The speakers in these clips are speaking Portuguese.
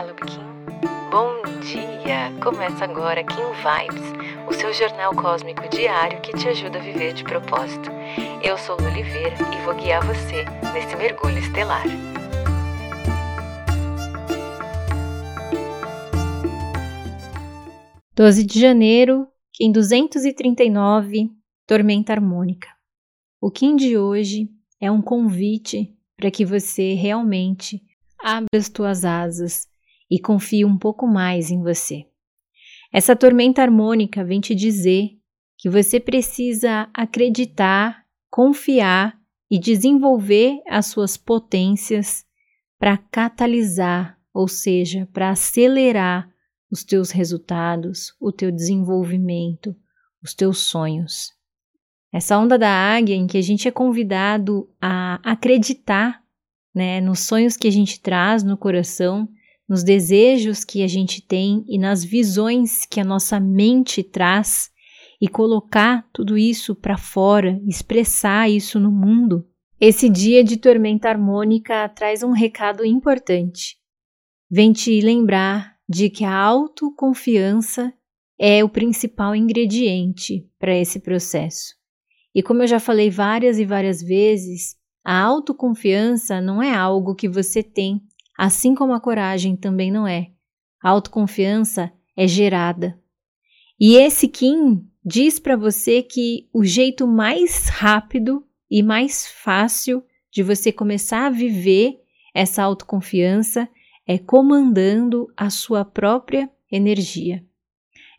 Olá, Kim. Bom dia! Começa agora Kim Vibes, o seu jornal cósmico diário que te ajuda a viver de propósito. Eu sou Lu Oliveira e vou guiar você nesse mergulho estelar. Doze de janeiro, Kim 239, Tormenta Harmônica. O Kim de hoje é um convite para que você realmente abra as tuas asas e confie um pouco mais em você. Essa tormenta harmônica vem te dizer que você precisa acreditar, confiar e desenvolver as suas potências para catalisar, ou seja, para acelerar os teus resultados, o teu desenvolvimento, os teus sonhos. Essa onda da águia em que a gente é convidado a acreditar né, nos sonhos que a gente traz no coração, nos desejos que a gente tem e nas visões que a nossa mente traz e colocar tudo isso para fora, expressar isso no mundo. Esse dia de tormenta harmônica traz um recado importante. Vem te lembrar de que a autoconfiança é o principal ingrediente para esse processo. E como eu já falei várias e várias vezes, a autoconfiança não é algo que você tem, assim como a coragem também não é. A autoconfiança é gerada. E esse Kim diz para você que o jeito mais rápido e mais fácil de você começar a viver essa autoconfiança é comandando a sua própria energia.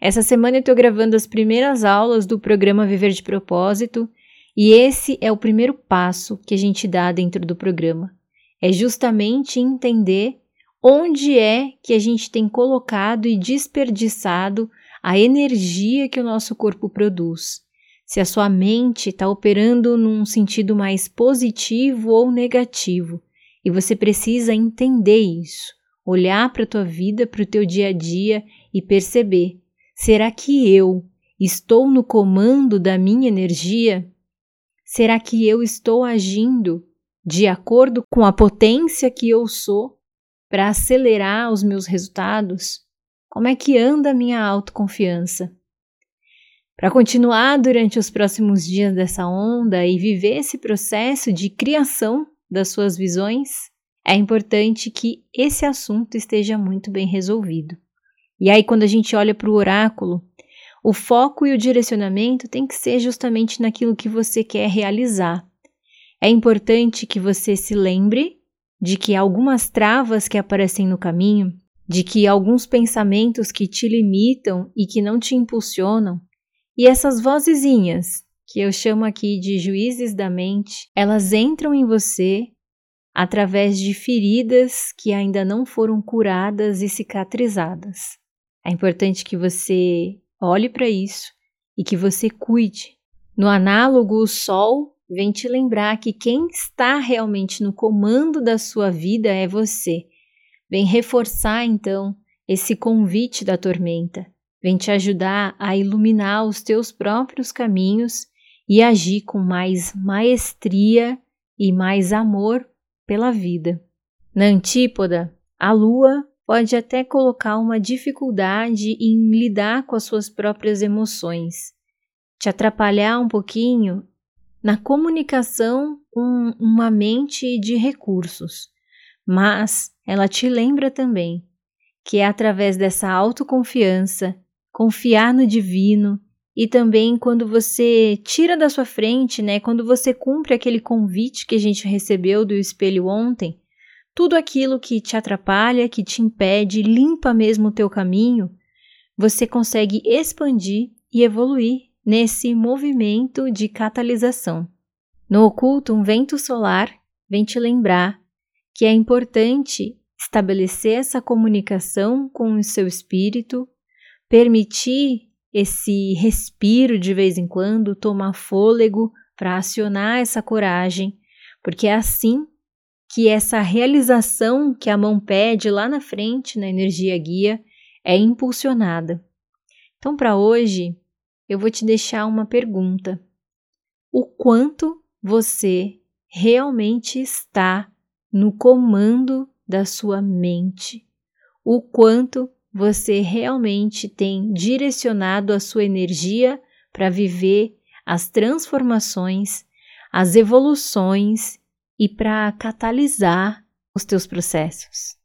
Essa semana eu estou gravando as primeiras aulas do programa Viver de Propósito e esse é o primeiro passo que a gente dá dentro do programa. É justamente entender onde é que a gente tem colocado e desperdiçado a energia que o nosso corpo produz. Se a sua mente está operando num sentido mais positivo ou negativo. E você precisa entender isso, olhar para a tua vida, para o teu dia a dia e perceber: será que eu estou no comando da minha energia? Será que eu estou agindo de acordo com a potência que eu sou para acelerar os meus resultados? Como é que anda a minha autoconfiança? Para continuar durante os próximos dias dessa onda e viver esse processo de criação das suas visões, é importante que esse assunto esteja muito bem resolvido. E aí, quando a gente olha para o oráculo, o foco e o direcionamento tem que ser justamente naquilo que você quer realizar. É importante que você se lembre de que algumas travas que aparecem no caminho, de que alguns pensamentos que te limitam e que não te impulsionam, e essas vozezinhas, que eu chamo aqui de juízes da mente, elas entram em você através de feridas que ainda não foram curadas e cicatrizadas. É importante que você Olhe para isso e que você cuide. No análogo, o Sol vem te lembrar que quem está realmente no comando da sua vida é você. Vem reforçar então esse convite da tormenta. Vem te ajudar a iluminar os teus próprios caminhos e agir com mais maestria e mais amor pela vida. Na antípoda, a lua pode até colocar uma dificuldade em lidar com as suas próprias emoções, te atrapalhar um pouquinho na comunicação com uma mente de recursos, mas ela te lembra também que é através dessa autoconfiança, confiar no divino e também quando você tira da sua frente, né, quando você cumpre aquele convite que a gente recebeu do espelho ontem, tudo aquilo que te atrapalha, que te impede, limpa mesmo o teu caminho, você consegue expandir e evoluir nesse movimento de catalisação. No oculto, um vento solar vem te lembrar que é importante estabelecer essa comunicação com o seu espírito, permitir esse respiro de vez em quando, tomar fôlego para acionar essa coragem, porque é assim que essa realização que a mão pede lá na frente, na energia guia, é impulsionada. Então, para hoje, eu vou te deixar uma pergunta: o quanto você realmente está no comando da sua mente? o quanto você realmente tem direcionado a sua energia para viver as transformações, as evoluções e para catalisar os teus processos.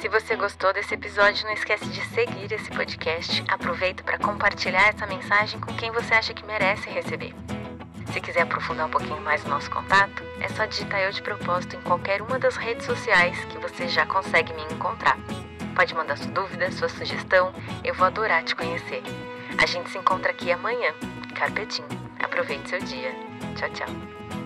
Se você gostou desse episódio, não esquece de seguir esse podcast. Aproveita para compartilhar essa mensagem com quem você acha que merece receber. Se quiser aprofundar um pouquinho mais o nosso contato, é só digitar eu de propósito em qualquer uma das redes sociais que você já consegue me encontrar. Pode mandar sua dúvida, sua sugestão, eu vou adorar te conhecer. A gente se encontra aqui amanhã. Carpetinho. Aproveite seu dia. Tchau, tchau.